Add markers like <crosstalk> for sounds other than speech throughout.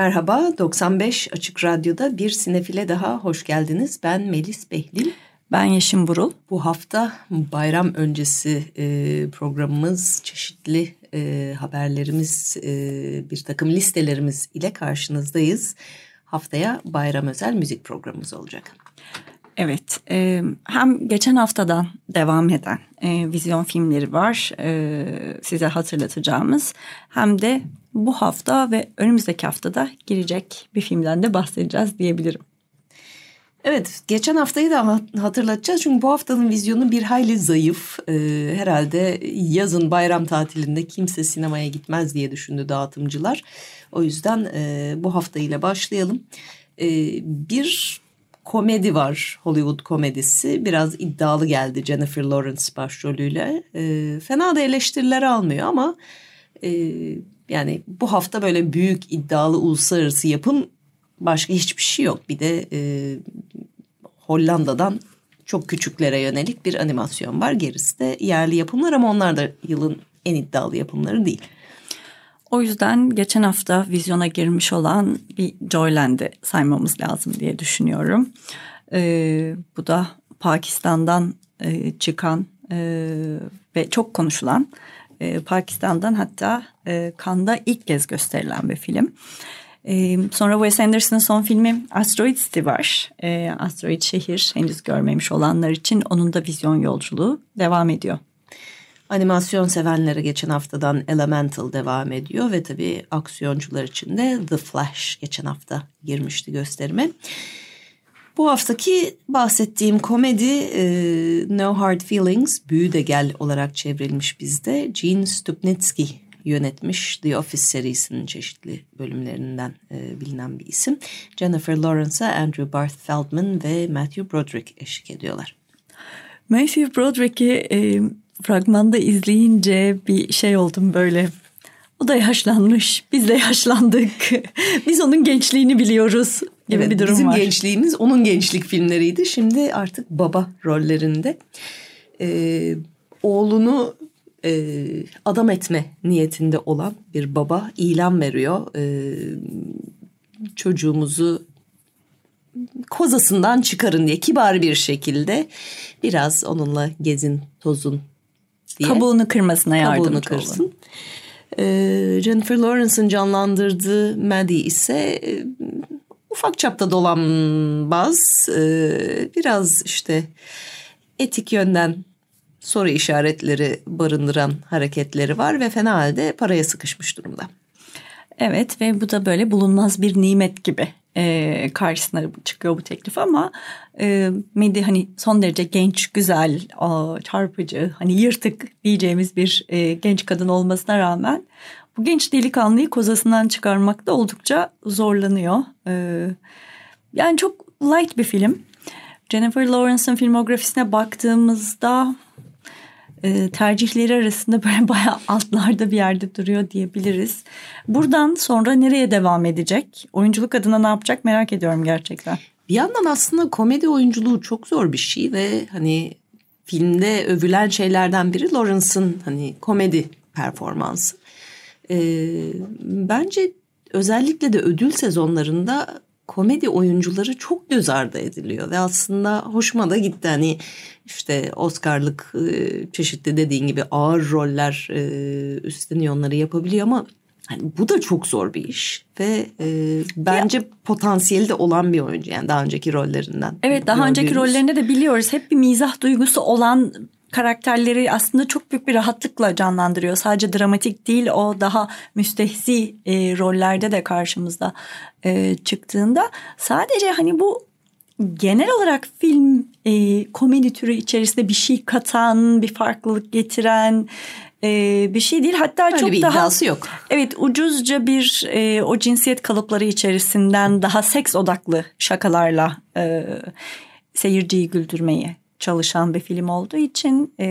Merhaba, 95 Açık Radyo'da bir sinefile daha hoş geldiniz. Ben Melis Behlil. Ben Yeşim Burul. Bu hafta bayram öncesi e, programımız, çeşitli e, haberlerimiz, e, bir takım listelerimiz ile karşınızdayız. Haftaya bayram özel müzik programımız olacak. Evet, e, hem geçen haftadan devam eden e, vizyon filmleri var e, size hatırlatacağımız hem de bu hafta ve önümüzdeki haftada girecek bir filmden de bahsedeceğiz diyebilirim. Evet, geçen haftayı da hatırlatacağız çünkü bu haftanın vizyonu bir hayli zayıf. Ee, herhalde yazın bayram tatilinde kimse sinemaya gitmez diye düşündü dağıtımcılar. O yüzden e, bu hafta ile başlayalım. Ee, bir komedi var, Hollywood komedisi. Biraz iddialı geldi Jennifer Lawrence başrolüyle. Ee, fena da eleştiriler almıyor ama... E, yani bu hafta böyle büyük iddialı uluslararası yapım başka hiçbir şey yok. Bir de e, Hollanda'dan çok küçüklere yönelik bir animasyon var. Gerisi de yerli yapımlar ama onlar da yılın en iddialı yapımları değil. O yüzden geçen hafta vizyona girmiş olan bir Joyland'i saymamız lazım diye düşünüyorum. Ee, bu da Pakistan'dan e, çıkan e, ve çok konuşulan e, Pakistan'dan hatta e, Cannes'da ilk kez gösterilen bir film. E, sonra Wes Anderson'ın son filmi Asteroid City var. E, Asteroid şehir henüz görmemiş olanlar için onun da vizyon yolculuğu devam ediyor. Animasyon sevenlere geçen haftadan Elemental devam ediyor ve tabii aksiyoncular için de The Flash geçen hafta girmişti gösterime. Bu haftaki bahsettiğim komedi e, No Hard Feelings, Büyü de Gel olarak çevrilmiş bizde. Gene Stupnitsky yönetmiş The Office serisinin çeşitli bölümlerinden e, bilinen bir isim. Jennifer Lawrence'a Andrew Barth Feldman ve Matthew Broderick eşlik ediyorlar. Matthew Broderick'i e, fragmanda izleyince bir şey oldum böyle o da yaşlanmış, biz de yaşlandık. <laughs> biz onun gençliğini biliyoruz gibi evet, bir durum bizim var. Bizim gençliğimiz onun gençlik filmleriydi. Şimdi artık baba rollerinde. Ee, oğlunu e, adam etme niyetinde olan bir baba ilan veriyor. Ee, çocuğumuzu kozasından çıkarın diye kibar bir şekilde biraz onunla gezin tozun diye. Kabuğunu kırmasına yardımcı Kabuğunu kırsın. Olun. Ee, Jennifer Lawrence'ın canlandırdığı Maddie ise e, ufak çapta dolanbaz, e, biraz işte etik yönden soru işaretleri barındıran hareketleri var ve fena halde paraya sıkışmış durumda. Evet ve bu da böyle bulunmaz bir nimet gibi e, karşısına çıkıyor bu teklif ama e, Medi hani son derece genç, güzel, o, çarpıcı, hani yırtık diyeceğimiz bir e, genç kadın olmasına rağmen bu genç delikanlıyı kozasından çıkarmakta oldukça zorlanıyor. E, yani çok light bir film. Jennifer Lawrence'ın filmografisine baktığımızda e, tercihleri arasında <laughs> böyle bayağı altlarda bir yerde duruyor diyebiliriz. Buradan sonra nereye devam edecek? Oyunculuk adına ne yapacak merak ediyorum gerçekten. Bir yandan aslında komedi oyunculuğu çok zor bir şey ve hani filmde övülen şeylerden biri Lawrence'ın hani komedi performansı. Ee, bence özellikle de ödül sezonlarında komedi oyuncuları çok göz ardı ediliyor ve aslında hoşuma da gitti. Hani işte Oscar'lık e, çeşitli dediğin gibi ağır roller e, üstleniyor onları yapabiliyor ama hani bu da çok zor bir iş ve e, bence ya. potansiyeli de olan bir oyuncu yani daha önceki rollerinden. Evet daha önceki rollerinde de biliyoruz hep bir mizah duygusu olan karakterleri aslında çok büyük bir rahatlıkla canlandırıyor. Sadece dramatik değil o daha müstehzi e, rollerde de karşımızda e, çıktığında sadece hani bu genel olarak film e, komedi türü içerisinde bir şey katan, bir farklılık getiren e, bir şey değil. Hatta Öyle çok bir daha yok. Evet ucuzca bir e, o cinsiyet kalıpları içerisinden daha seks odaklı şakalarla e, seyirciyi güldürmeye çalışan bir film olduğu için e,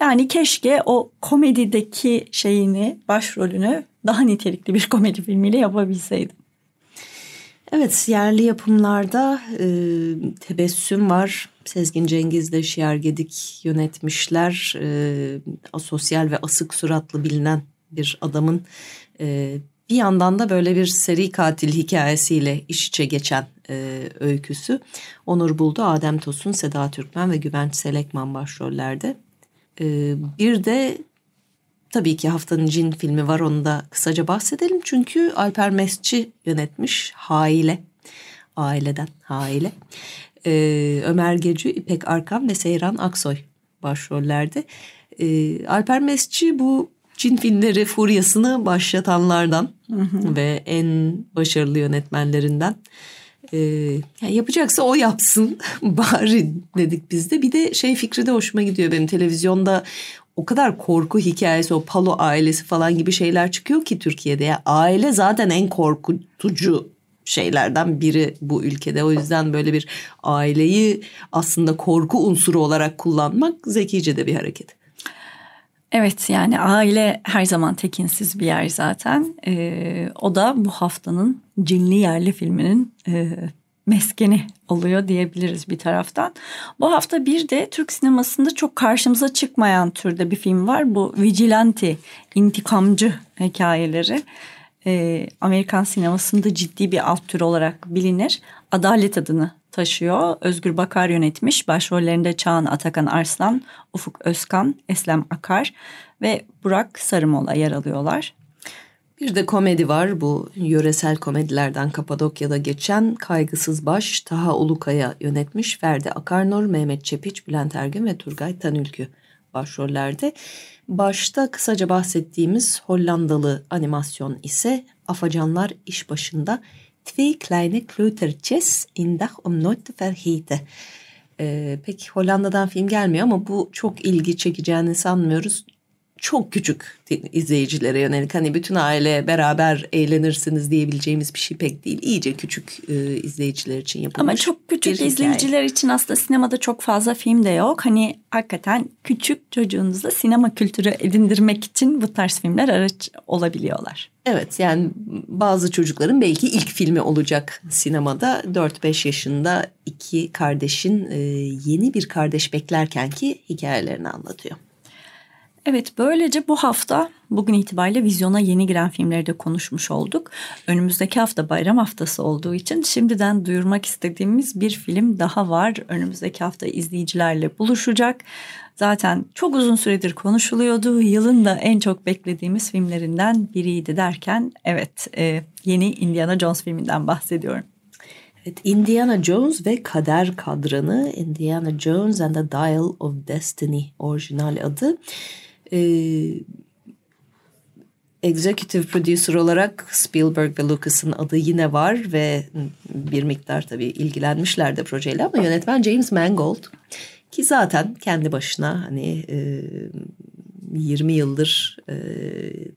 yani keşke o komedideki şeyini başrolünü daha nitelikli bir komedi filmiyle yapabilseydim. Evet yerli yapımlarda e, tebessüm var. Sezgin Cengiz de Şiar Gedik yönetmişler. E, asosyal ve asık suratlı bilinen bir adamın e, bir yandan da böyle bir seri katil hikayesiyle iş içe geçen e, öyküsü. Onur Buldu, Adem Tosun, Seda Türkmen ve Güvenç Selekman başrollerde. E, bir de tabii ki haftanın cin filmi var onu da kısaca bahsedelim. Çünkü Alper Mesci yönetmiş Haile. Aileden Haile. Ee, Ömer Gecü, İpek Arkan ve Seyran Aksoy başrollerde. Ee, Alper Mesci bu cin filmleri furyasını başlatanlardan ve en başarılı yönetmenlerinden. Ee, yapacaksa o yapsın <laughs> bari dedik biz de. Bir de şey fikri de hoşuma gidiyor benim televizyonda o kadar korku hikayesi o Palo ailesi falan gibi şeyler çıkıyor ki Türkiye'de. Yani aile zaten en korkutucu şeylerden biri bu ülkede. O yüzden böyle bir aileyi aslında korku unsuru olarak kullanmak zekice de bir hareket. Evet yani aile her zaman tekinsiz bir yer zaten. Ee, o da bu haftanın Cinli Yerli filminin e, meskeni oluyor diyebiliriz bir taraftan. Bu hafta bir de Türk sinemasında çok karşımıza çıkmayan türde bir film var. Bu Vigilante, intikamcı hikayeleri. Ee, Amerikan sinemasında ciddi bir alt tür olarak bilinir. Adalet adını taşıyor. Özgür Bakar yönetmiş. Başrollerinde Çağan Atakan Arslan, Ufuk Özkan, Eslem Akar ve Burak Sarımola yer alıyorlar. Bir de komedi var bu yöresel komedilerden Kapadokya'da geçen Kaygısız Baş Taha Ulukaya yönetmiş Ferdi Akarnor, Mehmet Çepiç, Bülent Ergün ve Turgay Tanülkü başrollerde. Başta kısaca bahsettiğimiz Hollandalı animasyon ise Afacanlar iş başında Twee kleine kleutertjes in dag om nooit te vergeten. Ee, pek Hollanda'dan film gelmiyor ama bu çok ilgi çekeceğini sanmıyoruz çok küçük izleyicilere yönelik hani bütün aile beraber eğlenirsiniz diyebileceğimiz bir şey pek değil. İyice küçük e, izleyiciler için yapılmış. Ama çok küçük izleyiciler hikaye. için aslında sinemada çok fazla film de yok. Hani hakikaten küçük çocuğunuzda sinema kültürü edindirmek için bu tarz filmler araç olabiliyorlar. Evet yani bazı çocukların belki ilk filmi olacak sinemada 4-5 yaşında iki kardeşin e, yeni bir kardeş beklerken ki hikayelerini anlatıyor. Evet böylece bu hafta bugün itibariyle vizyona yeni giren filmleri de konuşmuş olduk. Önümüzdeki hafta bayram haftası olduğu için şimdiden duyurmak istediğimiz bir film daha var. Önümüzdeki hafta izleyicilerle buluşacak. Zaten çok uzun süredir konuşuluyordu. Yılın da en çok beklediğimiz filmlerinden biriydi derken evet e, yeni Indiana Jones filminden bahsediyorum. Evet, Indiana Jones ve Kader Kadranı Indiana Jones and the Dial of Destiny orijinal adı e, executive producer olarak Spielberg ve Lucas'ın adı yine var ve bir miktar tabii ilgilenmişler de projeyle ama yönetmen James Mangold ki zaten kendi başına hani e, 20 yıldır e,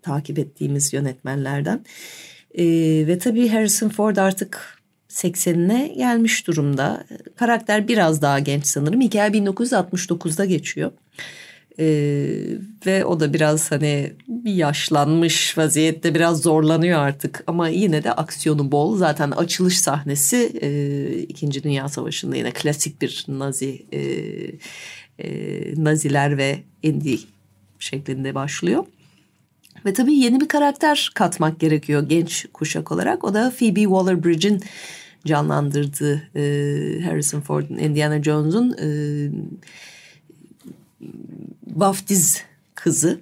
takip ettiğimiz yönetmenlerden e, ve tabii Harrison Ford artık 80'ine gelmiş durumda. Karakter biraz daha genç sanırım. Hikaye 1969'da geçiyor. Ee, ve o da biraz hani yaşlanmış vaziyette biraz zorlanıyor artık ama yine de aksiyonu bol. Zaten açılış sahnesi e, İkinci Dünya Savaşı'nda yine klasik bir Nazi e, e, Naziler ve Indi şeklinde başlıyor. Ve tabii yeni bir karakter katmak gerekiyor genç kuşak olarak. O da Phoebe Waller-Bridge'in canlandırdığı e, Harrison Ford'un Indiana Jones'un e, vaftiz kızı.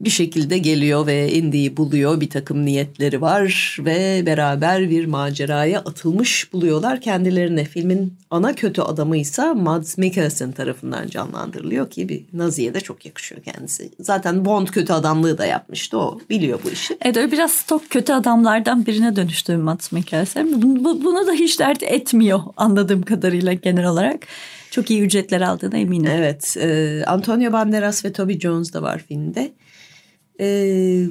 bir şekilde geliyor ve Indy'yi buluyor. Bir takım niyetleri var ve beraber bir maceraya atılmış buluyorlar kendilerine. Filmin ana kötü adamı ise Mads Mikkelsen tarafından canlandırılıyor ki bir Nazi'ye de çok yakışıyor kendisi. Zaten Bond kötü adamlığı da yapmıştı o biliyor bu işi. Evet öyle biraz stok kötü adamlardan birine dönüştü Mads Mikkelsen. Bunu, da hiç dert etmiyor anladığım kadarıyla genel olarak. Çok iyi ücretler aldığına eminim. Evet. E, Antonio Banderas ve Toby Jones da var filmde. E,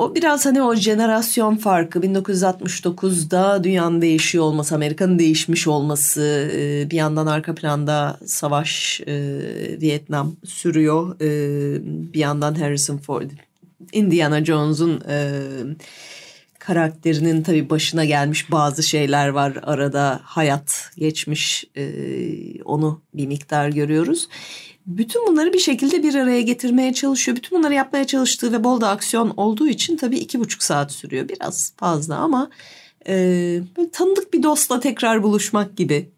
o biraz hani o jenerasyon farkı 1969'da dünyanın değişiyor olması, Amerika'nın değişmiş olması, e, bir yandan arka planda savaş e, Vietnam sürüyor, e, bir yandan Harrison Ford, Indiana Jones'un karakterinin tabii başına gelmiş bazı şeyler var arada hayat geçmiş e, onu bir miktar görüyoruz. Bütün bunları bir şekilde bir araya getirmeye çalışıyor. Bütün bunları yapmaya çalıştığı ve bol da aksiyon olduğu için tabii iki buçuk saat sürüyor. Biraz fazla ama e, böyle tanıdık bir dostla tekrar buluşmak gibi.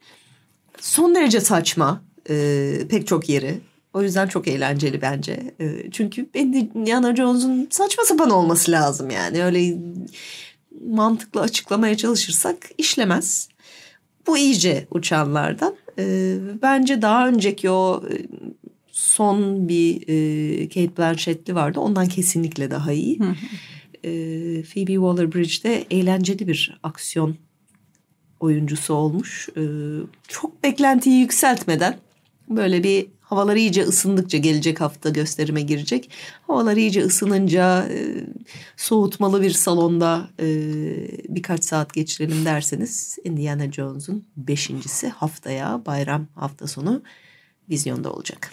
Son derece saçma e, pek çok yeri. O yüzden çok eğlenceli bence. E, çünkü Indiana Jones'un saçma sapan olması lazım yani. Öyle mantıklı açıklamaya çalışırsak işlemez. Bu iyice uçanlardan. E, bence daha önceki o e, son bir e, Kate Blanchett'li vardı. Ondan kesinlikle daha iyi. Hı hı. E, Phoebe Waller-Bridge de eğlenceli bir aksiyon oyuncusu olmuş. E, çok beklentiyi yükseltmeden böyle bir havalar iyice ısındıkça gelecek hafta gösterime girecek. Havalar iyice ısınınca e, soğutmalı bir salonda e, birkaç saat geçirelim derseniz Indiana Jones'un beşincisi haftaya bayram hafta sonu vizyonda olacak.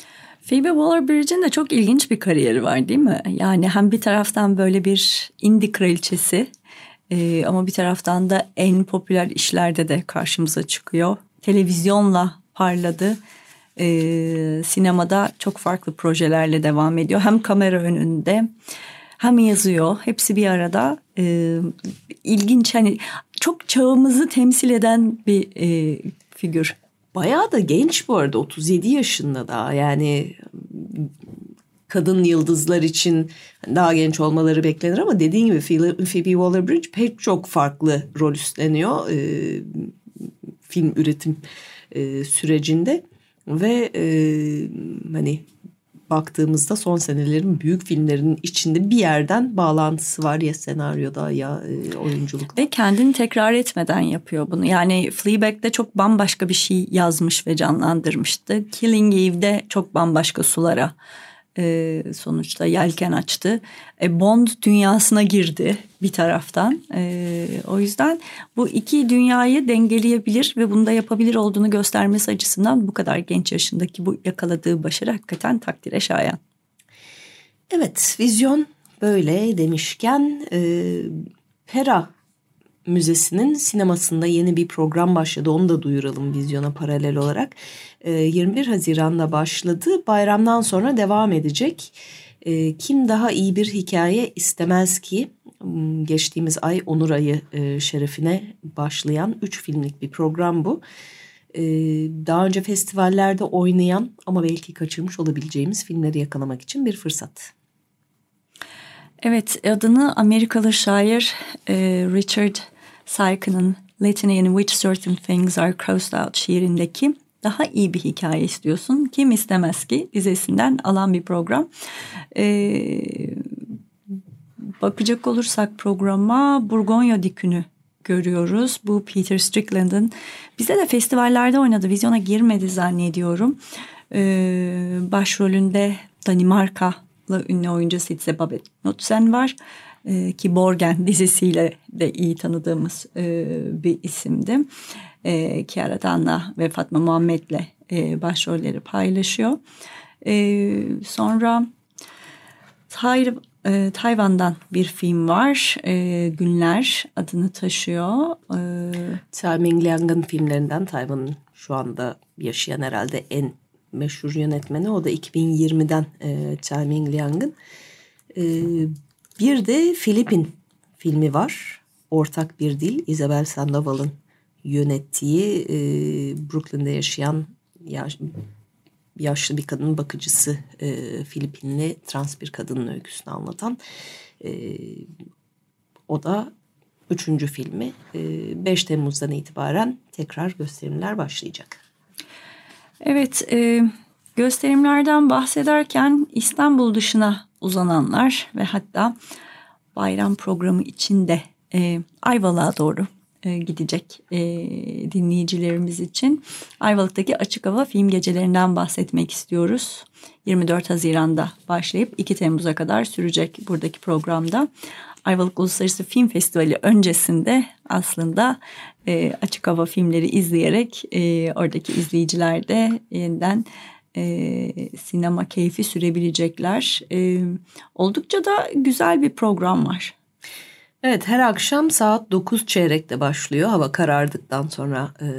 Phoebe Waller-Bridge'in de çok ilginç bir kariyeri var değil mi? Yani hem bir taraftan böyle bir indie kraliçesi e, ama bir taraftan da en popüler işlerde de karşımıza çıkıyor. Televizyonla parladı. E, sinemada çok farklı projelerle devam ediyor. Hem kamera önünde hem yazıyor. Hepsi bir arada. E, ilginç hani çok çağımızı temsil eden bir e, figür. Bayağı da genç bu arada 37 yaşında daha yani kadın yıldızlar için daha genç olmaları beklenir ama dediğin gibi Phoebe Waller-Bridge pek çok farklı rol üstleniyor e, film üretim e, sürecinde ve e, hani baktığımızda son senelerin büyük filmlerinin içinde bir yerden bağlantısı var ya senaryoda ya e, oyunculukta. Ve kendini tekrar etmeden yapıyor bunu. Yani Fleabag'de çok bambaşka bir şey yazmış ve canlandırmıştı. Killing Eve'de çok bambaşka sulara e, sonuçta yelken açtı. E, Bond dünyasına girdi bir taraftan. E, o yüzden bu iki dünyayı dengeleyebilir ve bunu da yapabilir olduğunu göstermesi açısından bu kadar genç yaşındaki bu yakaladığı başarı hakikaten takdire şayan. Evet, vizyon böyle demişken e, Pera Müzesi'nin sinemasında yeni bir program başladı. Onu da duyuralım vizyona paralel olarak. 21 ee, Haziran'da başladı. Bayramdan sonra devam edecek. Ee, kim daha iyi bir hikaye istemez ki? Hmm, geçtiğimiz ay Onur Ayı e, şerefine başlayan 3 filmlik bir program bu. Ee, daha önce festivallerde oynayan ama belki kaçırmış olabileceğimiz filmleri yakalamak için bir fırsat. Evet adını Amerikalı şair e, Richard Sarkı'nın Litany in which certain things are crossed out şiirindeki daha iyi bir hikaye istiyorsun. Kim istemez ki dizesinden alan bir program. Ee, bakacak olursak programa Burgonya Dikünü görüyoruz. Bu Peter Strickland'ın bize de festivallerde oynadı. Vizyona girmedi zannediyorum. Ee, başrolünde Danimarkalı ünlü oyuncu Sitze Babet Knudsen var. Ee, ki Borgen <laughs> dizisiyle de iyi tanıdığımız e, bir isimdi. E, Kiara Danla ve Fatma Muhammed'le e, başrolleri paylaşıyor. E, sonra Tay, e, Tayvan'dan bir film var. E, Günler adını taşıyor. E, Tsai Liang'ın filmlerinden Tayvan'ın şu anda yaşayan herhalde en meşhur yönetmeni. O da 2020'den e, Tsai Liang'ın. E, bir de Filipin filmi var. Ortak bir dil. Isabel Sandoval'ın yönettiği e, Brooklyn'de yaşayan ya, yaşlı bir kadın bakıcısı e, Filipinli trans bir kadının öyküsünü anlatan. E, o da üçüncü filmi. E, 5 Temmuz'dan itibaren tekrar gösterimler başlayacak. Evet, e, gösterimlerden bahsederken İstanbul dışına uzananlar ve hatta bayram programı içinde e, Ayvalık'a doğru e, gidecek e, dinleyicilerimiz için Ayvalık'taki açık hava film gecelerinden bahsetmek istiyoruz. 24 Haziran'da başlayıp 2 Temmuz'a kadar sürecek buradaki programda. Ayvalık Uluslararası Film Festivali öncesinde aslında e, açık hava filmleri izleyerek e, oradaki izleyiciler de yeniden e, sinema keyfi sürebilecekler. E, oldukça da güzel bir program var. Evet her akşam saat 9 çeyrekte başlıyor hava karardıktan sonra e,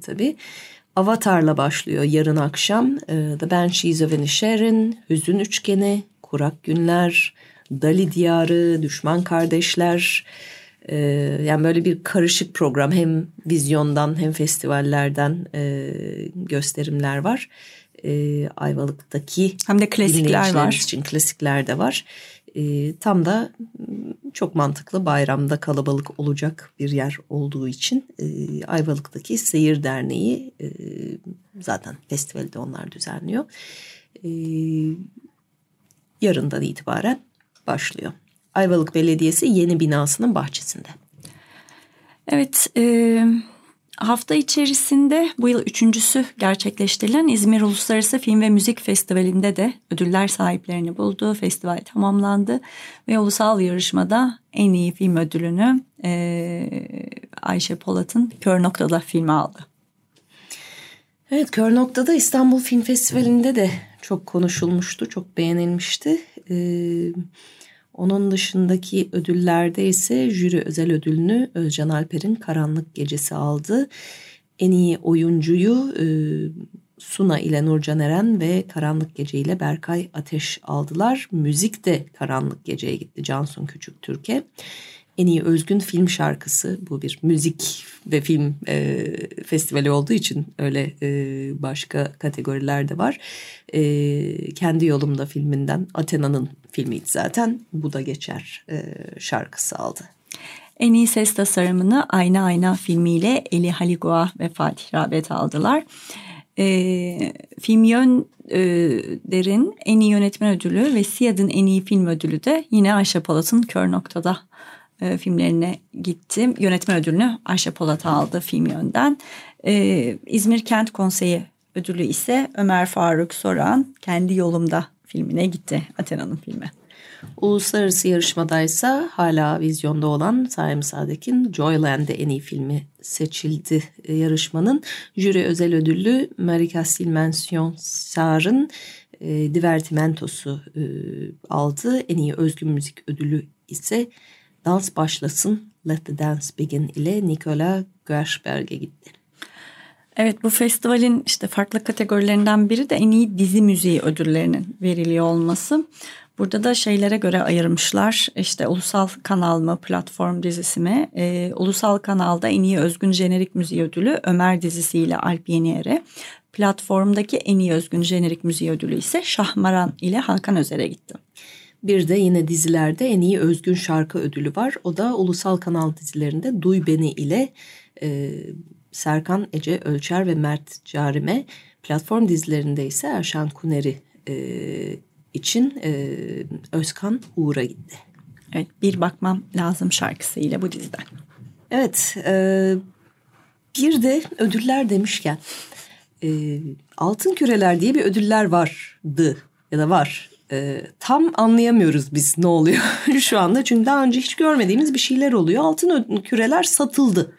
tabii. Avatar'la başlıyor yarın akşam. E, The Banshees of Inisherin, Hüzün Üçgeni, Kurak Günler, Dali Diyarı, Düşman Kardeşler. E, yani böyle bir karışık program hem vizyondan hem festivallerden e, gösterimler var. E, Ayvalık'taki hem de klasikler var. için klasikler de var. E, tam da çok mantıklı bayramda kalabalık olacak bir yer olduğu için e, Ayvalık'taki Seyir Derneği e, zaten festivalde onlar düzenliyor. E, yarından itibaren başlıyor. Ayvalık Belediyesi yeni binasının bahçesinde. Evet, e, hafta içerisinde bu yıl üçüncüsü gerçekleştirilen İzmir Uluslararası Film ve Müzik Festivali'nde de ödüller sahiplerini buldu. Festival tamamlandı ve ulusal yarışmada en iyi film ödülünü e, Ayşe Polat'ın Kör Nokta'da filmi aldı. Evet Kör Nokta'da İstanbul Film Festivali'nde de çok konuşulmuştu, çok beğenilmişti. Ee, onun dışındaki ödüllerde ise jüri özel ödülünü Özcan Alper'in Karanlık Gecesi aldı. En iyi oyuncuyu e, Suna ile Nurcan Eren ve Karanlık Gece ile Berkay Ateş aldılar. Müzik de Karanlık Gece'ye gitti Cansun Küçük Türkiye en iyi özgün film şarkısı bu bir müzik ve film e, festivali olduğu için öyle e, başka kategoriler de var. E, Kendi Yolumda filminden Athena'nın filmiydi zaten bu da geçer e, şarkısı aldı. En iyi ses tasarımını Ayna Ayna filmiyle Eli Haligua ve Fatih Rabet aldılar. E, film yön e, derin en iyi yönetmen ödülü ve Siyad'ın en iyi film ödülü de yine Ayşe Polat'ın Kör Nokta'da e, filmlerine gittim. Yönetmen ödülünü Ayşe Polat aldı film yönden. E, İzmir Kent Konseyi ödülü ise Ömer Faruk Soran Kendi Yolumda filmine gitti. Athena'nın filmi. Uluslararası yarışmadaysa hala vizyonda olan Saim Sadek'in Joyland'de en iyi filmi seçildi e, yarışmanın. Jüri özel ödüllü Marika Mension Sar'ın e, Divertimentosu e, aldı. En iyi özgün müzik ödülü ise Dans Başlasın Let the Dance Begin ile Nikola Gershberg'e gitti. Evet bu festivalin işte farklı kategorilerinden biri de en iyi dizi müziği ödüllerinin veriliyor olması. Burada da şeylere göre ayırmışlar. İşte ulusal kanal mı, platform dizisi mi? Ee, ulusal kanalda en iyi özgün jenerik müziği ödülü Ömer dizisiyle Alp Yeniyer'e. Platformdaki en iyi özgün jenerik müziği ödülü ise Şahmaran ile Hakan Özer'e gitti. Bir de yine dizilerde en iyi özgün şarkı ödülü var. O da ulusal kanal dizilerinde Duy Beni ile e, Serkan Ece Ölçer ve Mert Carime. Platform dizilerinde ise Erşan Kuneri e, için e, Özkan Uğur'a gitti. Evet bir bakmam lazım şarkısıyla bu diziden. Evet e, bir de ödüller demişken e, Altın Küreler diye bir ödüller vardı ya da var e, tam anlayamıyoruz biz ne oluyor <laughs> şu anda. Çünkü daha önce hiç görmediğimiz bir şeyler oluyor. Altın küreler satıldı.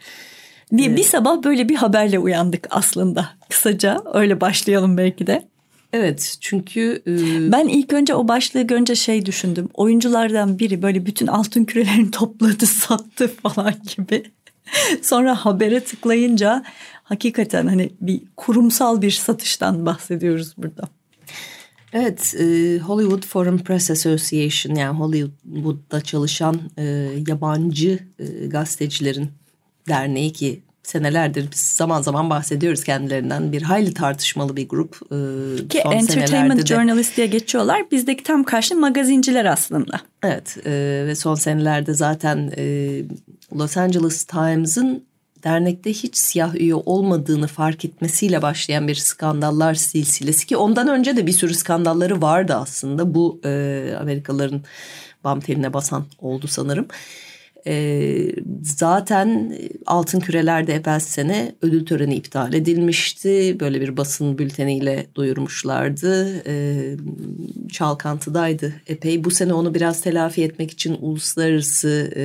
Bir, ee, bir sabah böyle bir haberle uyandık aslında. Kısaca öyle başlayalım belki de. Evet çünkü... E... Ben ilk önce o başlığı görünce şey düşündüm. Oyunculardan biri böyle bütün altın kürelerini <laughs> topladı sattı falan gibi. <laughs> Sonra habere tıklayınca hakikaten hani bir kurumsal bir satıştan bahsediyoruz burada. Evet, e, Hollywood Foreign Press Association yani Hollywood'da çalışan e, yabancı e, gazetecilerin derneği ki senelerdir biz zaman zaman bahsediyoruz kendilerinden bir hayli tartışmalı bir grup. Ee, Ki entertainment de, journalist diye geçiyorlar. Bizdeki tam karşı magazinciler aslında. Evet e, ve son senelerde zaten e, Los Angeles Times'ın dernekte hiç siyah üye olmadığını fark etmesiyle başlayan bir skandallar silsilesi ki ondan önce de bir sürü skandalları vardı aslında. Bu e, Amerikalıların bam teline basan oldu sanırım. E, zaten altın kürelerde evvel sene ödül töreni iptal edilmişti. Böyle bir basın bülteniyle duyurmuşlardı. E, çalkantıdaydı epey. Bu sene onu biraz telafi etmek için uluslararası e,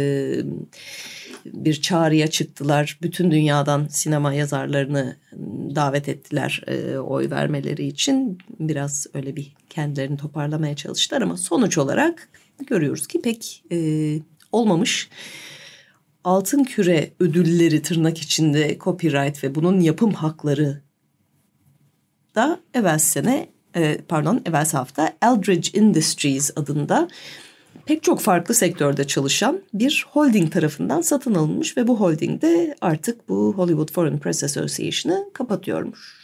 bir çağrıya çıktılar. Bütün dünyadan sinema yazarlarını davet ettiler e, oy vermeleri için. Biraz öyle bir kendilerini toparlamaya çalıştılar ama sonuç olarak görüyoruz ki pek e, olmamış. Altın Küre ödülleri tırnak içinde copyright ve bunun yapım hakları da evvel sene e, pardon evvel hafta Eldridge Industries adında pek çok farklı sektörde çalışan bir holding tarafından satın alınmış ve bu holding de artık bu Hollywood Foreign Press Association'ı kapatıyormuş.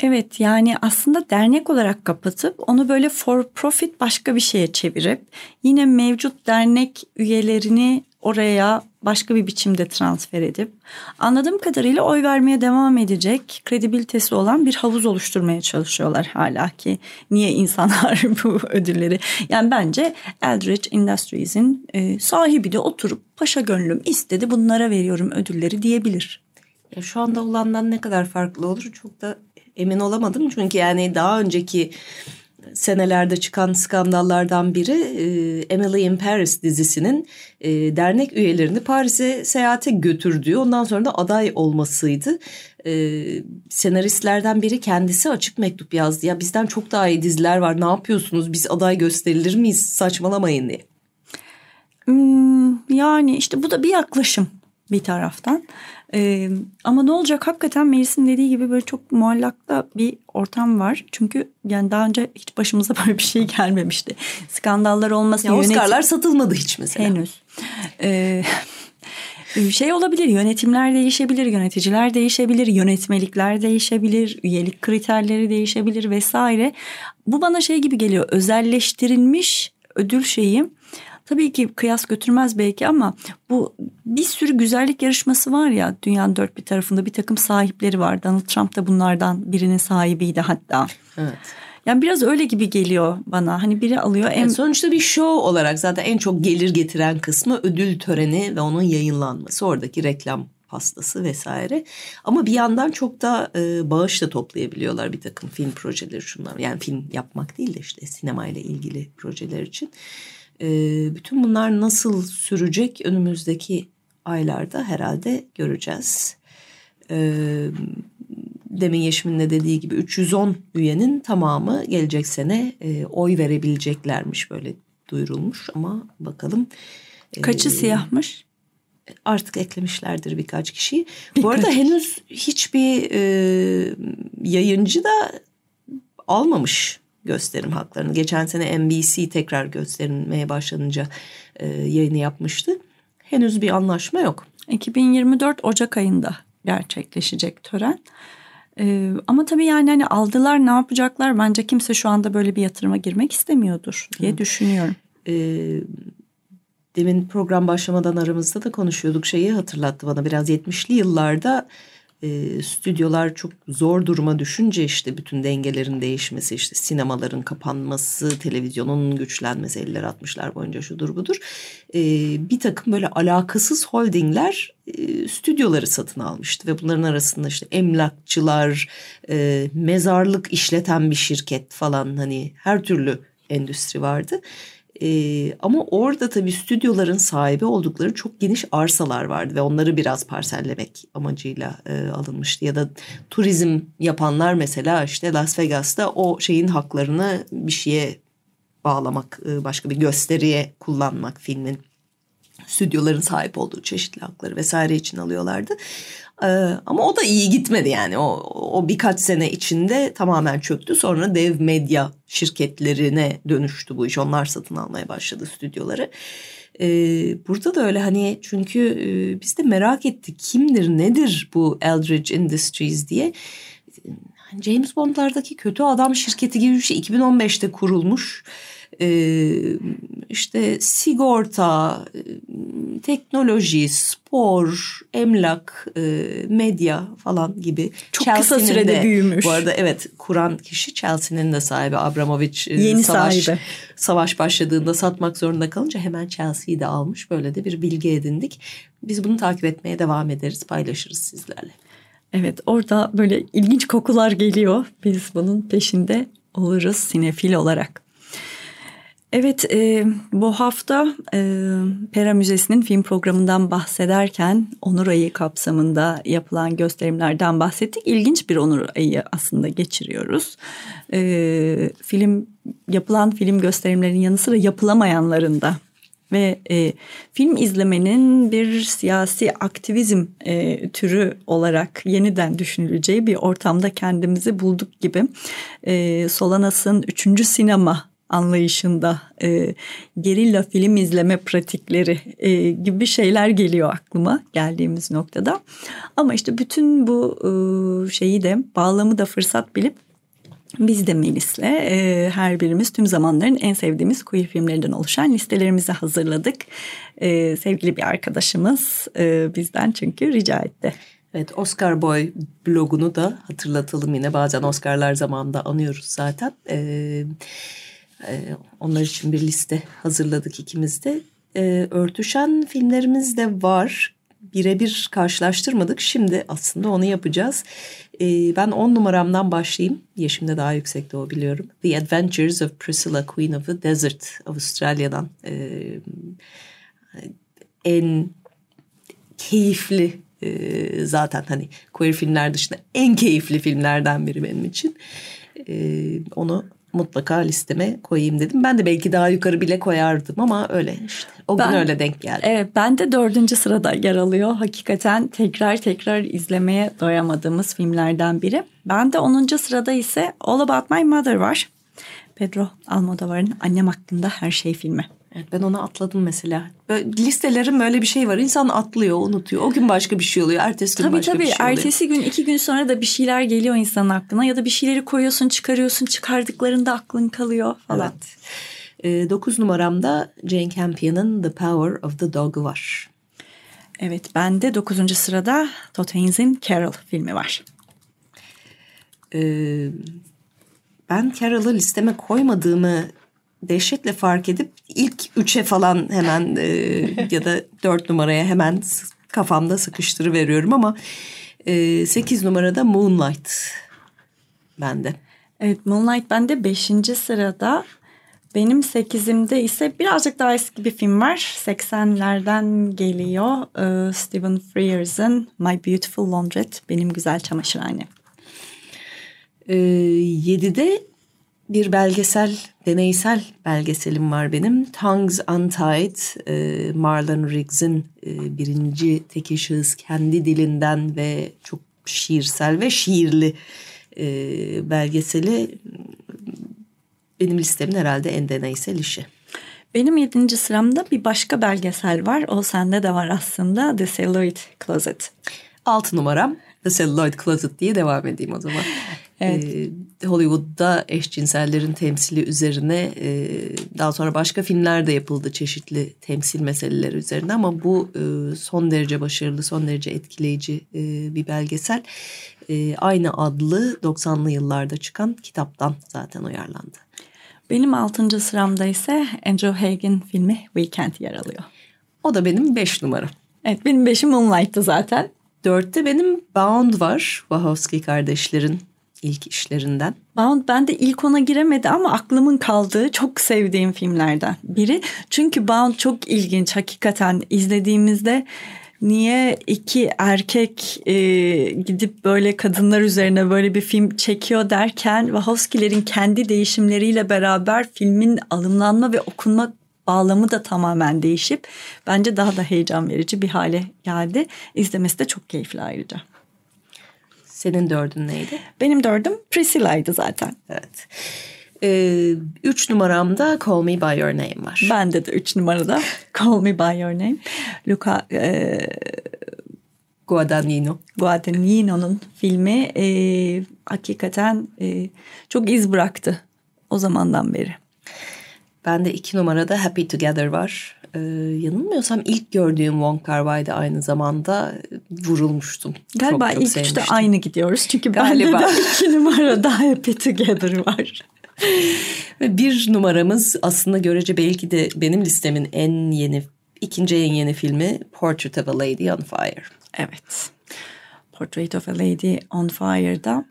Evet yani aslında dernek olarak kapatıp onu böyle for profit başka bir şeye çevirip yine mevcut dernek üyelerini oraya başka bir biçimde transfer edip anladığım kadarıyla oy vermeye devam edecek kredibilitesi olan bir havuz oluşturmaya çalışıyorlar hala ki niye insanlar <laughs> bu ödülleri yani bence Eldridge Industries'in e, sahibi de oturup paşa gönlüm istedi bunlara veriyorum ödülleri diyebilir. Ya şu anda olandan ne kadar farklı olur çok da emin olamadım çünkü yani daha önceki senelerde çıkan skandallardan biri e, Emily in Paris dizisinin e, dernek üyelerini Paris'e seyahate götürdüğü ondan sonra da aday olmasıydı. E, senaristlerden biri kendisi açık mektup yazdı. Ya bizden çok daha iyi diziler var ne yapıyorsunuz biz aday gösterilir miyiz saçmalamayın diye. Hmm, yani işte bu da bir yaklaşım bir taraftan. Ee, ama ne olacak hakikaten Melis'in dediği gibi böyle çok muallakta bir ortam var. Çünkü yani daha önce hiç başımıza <laughs> böyle bir şey gelmemişti. Skandallar olması. Ya Oscar'lar yönetim... satılmadı hiç mesela. Henüz. Ee, şey olabilir yönetimler değişebilir yöneticiler değişebilir yönetmelikler değişebilir üyelik kriterleri değişebilir vesaire bu bana şey gibi geliyor özelleştirilmiş ödül şeyi Tabii ki kıyas götürmez belki ama bu bir sürü güzellik yarışması var ya dünyanın dört bir tarafında bir takım sahipleri var. Donald Trump da bunlardan birinin sahibiydi hatta. Evet. Yani biraz öyle gibi geliyor bana. Hani biri alıyor. En... Yani sonuçta bir show olarak zaten en çok gelir getiren kısmı ödül töreni ve onun yayınlanması. Oradaki reklam pastası vesaire. Ama bir yandan çok da e, bağış da toplayabiliyorlar bir takım film projeleri şunlar. Yani film yapmak değil de işte sinemayla ilgili projeler için. E, bütün bunlar nasıl sürecek önümüzdeki aylarda herhalde göreceğiz. E, demin Yeşim'in de dediği gibi 310 üyenin tamamı gelecek sene e, oy verebileceklermiş böyle duyurulmuş ama bakalım. Kaçı e, siyahmış? Artık eklemişlerdir birkaç kişi. Birkaç. Bu arada henüz hiçbir e, yayıncı da almamış gösterim haklarını. Geçen sene NBC tekrar gösterilmeye başlanınca e, yayını yapmıştı. Henüz bir anlaşma yok. 2024 Ocak ayında gerçekleşecek tören. Ee, ama tabii yani hani aldılar ne yapacaklar bence kimse şu anda böyle bir yatırıma girmek istemiyordur diye Hı. düşünüyorum. Ee, demin program başlamadan aramızda da konuşuyorduk şeyi hatırlattı bana biraz 70'li yıllarda e, stüdyolar çok zor duruma düşünce işte bütün dengelerin değişmesi işte sinemaların kapanması televizyonun güçlenmesi 50'ler 60'lar boyunca şudur budur e, bir takım böyle alakasız holdingler e, stüdyoları satın almıştı ve bunların arasında işte emlakçılar e, mezarlık işleten bir şirket falan hani her türlü endüstri vardı. E, ama orada tabii stüdyoların sahibi oldukları çok geniş arsalar vardı ve onları biraz parsellemek amacıyla e, alınmıştı. Ya da turizm yapanlar mesela işte Las Vegas'ta o şeyin haklarını bir şeye bağlamak, e, başka bir gösteriye kullanmak filmin stüdyoların sahip olduğu çeşitli hakları vesaire için alıyorlardı. Ee, ama o da iyi gitmedi yani o, o birkaç sene içinde tamamen çöktü. Sonra dev medya şirketlerine dönüştü bu iş. Onlar satın almaya başladı stüdyoları. E, burada da öyle hani çünkü e, biz de merak ettik kimdir nedir bu Eldridge Industries diye. James Bond'lardaki kötü adam şirketi gibi bir şey 2015'te kurulmuş. Ee, işte sigorta, teknoloji, spor, emlak, e, medya falan gibi. Çok Chelsea'nin kısa sürede de, büyümüş. Bu arada evet kuran kişi Chelsea'nin de sahibi Abramovich. E, Yeni savaş, sahibi. Savaş başladığında satmak zorunda kalınca hemen Chelsea'yi de almış. Böyle de bir bilgi edindik. Biz bunu takip etmeye devam ederiz, paylaşırız sizlerle. Evet orada böyle ilginç kokular geliyor. Biz bunun peşinde oluruz sinefil olarak. Evet e, bu hafta e, Pera Müzesi'nin film programından bahsederken Onur Ayı kapsamında yapılan gösterimlerden bahsettik. İlginç bir Onur Ayı aslında geçiriyoruz. E, film yapılan film gösterimlerinin yanı sıra yapılamayanların da ve e, film izlemenin bir siyasi aktivizm e, türü olarak yeniden düşünüleceği bir ortamda kendimizi bulduk gibi. E, Solanas'ın üçüncü sinema anlayışında e, gerilla film izleme pratikleri e, gibi şeyler geliyor aklıma geldiğimiz noktada. Ama işte bütün bu e, şeyi de bağlamı da fırsat bilip biz de Melis'le e, her birimiz tüm zamanların en sevdiğimiz queer filmlerinden oluşan listelerimizi hazırladık. E, sevgili bir arkadaşımız e, bizden çünkü rica etti. Evet Oscar Boy blogunu da hatırlatalım yine bazen Oscar'lar zamanında anıyoruz zaten. Evet ee, onlar için bir liste hazırladık ikimiz de. Ee, örtüşen filmlerimiz de var. Birebir karşılaştırmadık. Şimdi aslında onu yapacağız. Ee, ben on numaramdan başlayayım. Yaşımda daha yüksekte o biliyorum. The Adventures of Priscilla Queen of the Desert Avustralya'dan. en keyifli zaten hani queer filmler dışında en keyifli filmlerden biri benim için. onu mutlaka listeme koyayım dedim. Ben de belki daha yukarı bile koyardım ama öyle işte. O ben, gün öyle denk geldi. Evet ben de dördüncü sırada yer alıyor. Hakikaten tekrar tekrar izlemeye doyamadığımız filmlerden biri. Ben de onuncu sırada ise All About My Mother var. Pedro Almodovar'ın Annem Hakkında Her Şey filmi. Evet ben onu atladım mesela. Böyle listelerim böyle bir şey var. İnsan atlıyor, unutuyor. O gün başka bir şey oluyor. Ertesi gün tabii, başka tabii. bir şey oluyor. Ertesi gün iki gün sonra da bir şeyler geliyor insanın aklına. Ya da bir şeyleri koyuyorsun, çıkarıyorsun. Çıkardıklarında aklın kalıyor falan. Evet. E, dokuz numaramda Jane Campion'ın The Power of the Dog var. Evet ben de dokuzuncu sırada Todd Haynes'in Carol filmi var. Ee, ben Carol'ı listeme koymadığımı dehşetle fark edip ilk üçe falan hemen e, <laughs> ya da dört numaraya hemen kafamda sıkıştırı veriyorum ama e, sekiz numarada Moonlight bende. Evet Moonlight bende beşinci sırada. Benim sekizimde ise birazcık daha eski bir film var. 80'lerden geliyor. Ee, Stephen Frears'ın My Beautiful Laundrette. Benim Güzel Çamaşırhane. Ee, yedide bir belgesel, deneysel belgeselim var benim. Tongues Untied, e, Marlon Riggs'in e, birinci teki şahıs kendi dilinden ve çok şiirsel ve şiirli e, belgeseli benim listemin herhalde en deneysel işi. Benim yedinci sıramda bir başka belgesel var. O sende de var aslında. The Celluloid Closet. Altı numaram The Celluloid Closet diye devam edeyim o zaman. Evet. Ee, Hollywood'da eşcinsellerin temsili üzerine e, daha sonra başka filmler de yapıldı çeşitli temsil meseleleri üzerine ama bu e, son derece başarılı, son derece etkileyici e, bir belgesel. E, aynı adlı 90'lı yıllarda çıkan kitaptan zaten uyarlandı. Benim altıncı sıramda ise Andrew Hagen filmi Weekend yer alıyor. O da benim beş numaram. Evet benim beşim Moonlight'tı zaten. Dörtte benim Bound var. Wachowski kardeşlerin ilk işlerinden. Bound ben de ilk ona giremedi ama aklımın kaldığı çok sevdiğim filmlerden biri. Çünkü Bound çok ilginç hakikaten izlediğimizde niye iki erkek e, gidip böyle kadınlar üzerine böyle bir film çekiyor derken Wachowski'lerin kendi değişimleriyle beraber filmin alımlanma ve okunma bağlamı da tamamen değişip bence daha da heyecan verici bir hale geldi. İzlemesi de çok keyifli ayrıca. Senin dördün neydi? Benim dördüm Priscilla'ydı zaten. Evet. Ee, üç numaramda Call Me By Your Name var. Bende de üç numarada <laughs> Call Me By Your Name. Luca e, Guadagnino. Guadagnino'nun filmi e, hakikaten e, çok iz bıraktı o zamandan beri. Bende iki numarada Happy Together var. Ee, yanılmıyorsam ilk gördüğüm Wong Kar Wai'de aynı zamanda vurulmuştum. Galiba çok, çok ilk üçte sevmiştim. aynı gidiyoruz. Çünkü Galiba. bende de <laughs> iki numarada Happy Together var. <laughs> Ve bir numaramız aslında görece belki de benim listemin en yeni, ikinci en yeni filmi Portrait of a Lady on Fire. Evet. Portrait of a Lady on Fire'da.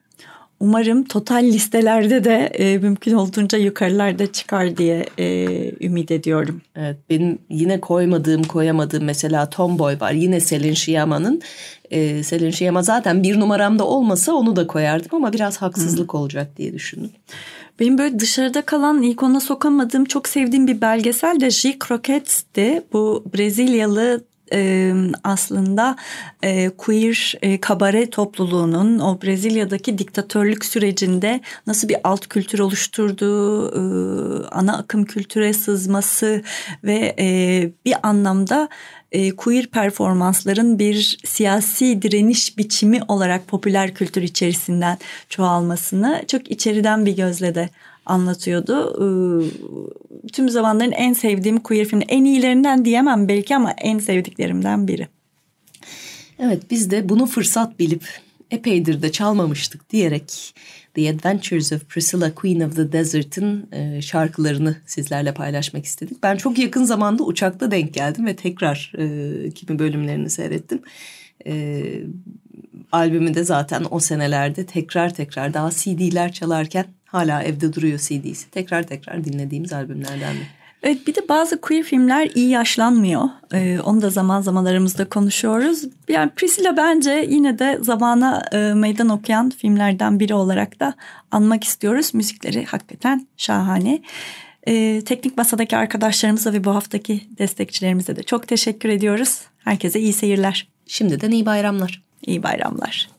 Umarım total listelerde de e, mümkün olduğunca yukarılarda çıkar diye e, ümit ediyorum. Evet, benim yine koymadığım, koyamadığım mesela Tomboy var. Yine Selin Shyamalan'ın. Ee, Selin Shyamalan zaten bir numaramda olmasa onu da koyardım ama biraz haksızlık olacak diye düşündüm. Benim böyle dışarıda kalan ilk ona sokamadığım çok sevdiğim bir belgesel de J. Croquette'ti. Bu Brezilyalı aslında queer kabare topluluğunun o Brezilya'daki diktatörlük sürecinde nasıl bir alt kültür oluşturduğu, ana akım kültüre sızması ve bir anlamda e, queer performansların bir siyasi direniş biçimi olarak popüler kültür içerisinden çoğalmasını çok içeriden bir gözle de anlatıyordu. Ee, tüm zamanların en sevdiğim queer filmi. En iyilerinden diyemem belki ama en sevdiklerimden biri. Evet biz de bunu fırsat bilip epeydir de çalmamıştık diyerek The Adventures of Priscilla Queen of the Desert'ın e, şarkılarını sizlerle paylaşmak istedik. Ben çok yakın zamanda uçakta denk geldim ve tekrar e, kimi bölümlerini seyrettim. E, albümü de zaten o senelerde tekrar tekrar daha CD'ler çalarken hala evde duruyor CD'si. Tekrar tekrar dinlediğimiz albümlerden biri. Evet bir de bazı queer filmler iyi yaşlanmıyor. Ee, onu da zaman zaman aramızda konuşuyoruz. Yani Priscilla bence yine de zamana e, meydan okuyan filmlerden biri olarak da anmak istiyoruz. Müzikleri hakikaten şahane. Ee, teknik masadaki arkadaşlarımıza ve bu haftaki destekçilerimize de çok teşekkür ediyoruz. Herkese iyi seyirler. Şimdiden iyi bayramlar. İyi bayramlar.